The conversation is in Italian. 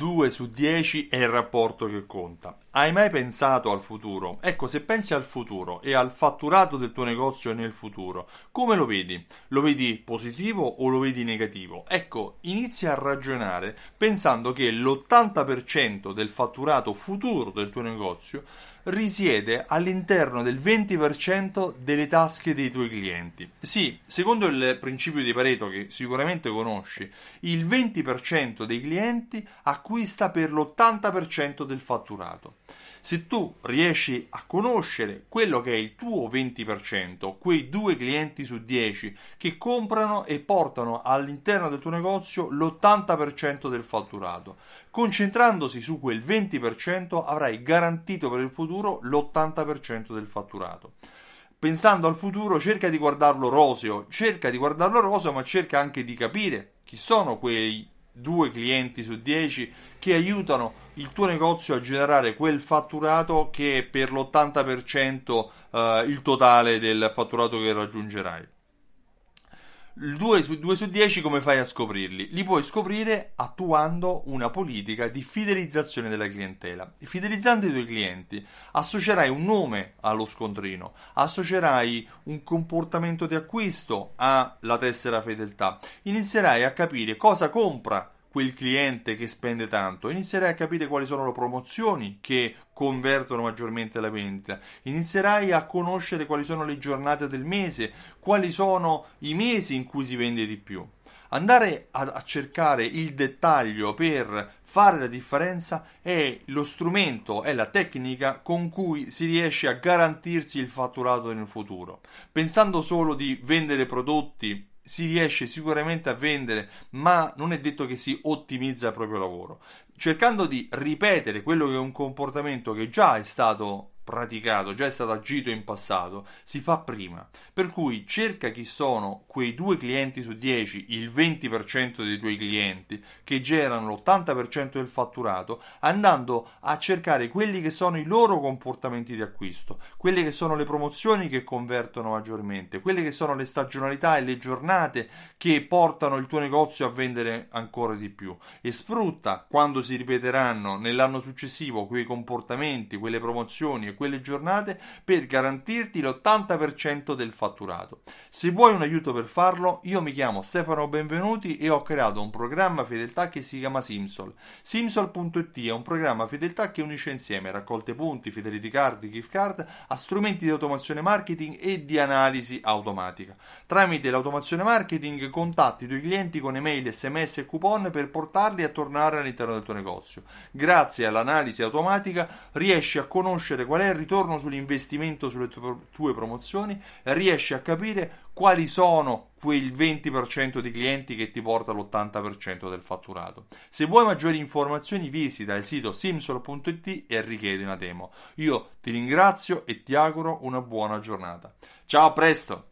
2 su 10 è il rapporto che conta. Hai mai pensato al futuro? Ecco, se pensi al futuro e al fatturato del tuo negozio nel futuro, come lo vedi? Lo vedi positivo o lo vedi negativo? Ecco, inizia a ragionare pensando che l'80% del fatturato futuro del tuo negozio risiede all'interno del 20% delle tasche dei tuoi clienti. Sì, secondo il principio di Pareto che sicuramente conosci, il 20% dei clienti acquista per l'80% del fatturato. Se tu riesci a conoscere quello che è il tuo 20%, quei due clienti su 10 che comprano e portano all'interno del tuo negozio l'80% del fatturato, concentrandosi su quel 20% avrai garantito per il futuro l'80% del fatturato pensando al futuro, cerca di guardarlo roseo, cerca di guardarlo roseo, ma cerca anche di capire chi sono quei due clienti su 10 che aiutano il tuo negozio a generare quel fatturato che è per l'80% eh, il totale del fatturato che raggiungerai. 2 su, 2 su 10 come fai a scoprirli? Li puoi scoprire attuando una politica di fidelizzazione della clientela. Fidelizzando i tuoi clienti, associerai un nome allo scontrino, associerai un comportamento di acquisto alla tessera fedeltà, inizierai a capire cosa compra quel cliente che spende tanto, inizierai a capire quali sono le promozioni che convertono maggiormente la vendita, inizierai a conoscere quali sono le giornate del mese, quali sono i mesi in cui si vende di più. Andare a, cercare il dettaglio per fare la differenza è lo strumento, è la tecnica con cui si riesce a garantirsi il fatturato nel futuro. Pensando solo di vendere prodotti si riesce sicuramente a vendere, ma non è detto che si ottimizza il proprio lavoro. Cercando di ripetere quello che è un comportamento che già è stato praticato, già è stato agito in passato, si fa prima. Per cui cerca chi sono quei due clienti su 10, il 20% dei tuoi clienti, che generano l'80% del fatturato, andando a cercare quelli che sono i loro comportamenti di acquisto, quelle che sono le promozioni che convertono maggiormente, quelle che sono le stagionalità e le giornate che portano il tuo negozio a vendere ancora di più. E sfrutta quando si ripeteranno nell'anno successivo quei comportamenti, quelle promozioni e quelle giornate per garantirti l'80% del fatturato. Se vuoi un aiuto per farlo, io mi chiamo Stefano Benvenuti e ho creato un programma fedeltà che si chiama Simsol. Simsol.it è un programma fedeltà che unisce insieme raccolte punti, fidelity card, gift card a strumenti di automazione marketing e di analisi automatica. Tramite l'automazione marketing contatti i tuoi clienti con email, sms e coupon per portarli a tornare all'interno del tuo negozio. Grazie all'analisi automatica riesci a conoscere qual è il ritorno sull'investimento sulle tue promozioni, riesci a capire quali sono quel 20% di clienti che ti porta all'80% del fatturato. Se vuoi maggiori informazioni visita il sito simsol.it e richiedi una demo. Io ti ringrazio e ti auguro una buona giornata. Ciao, a presto!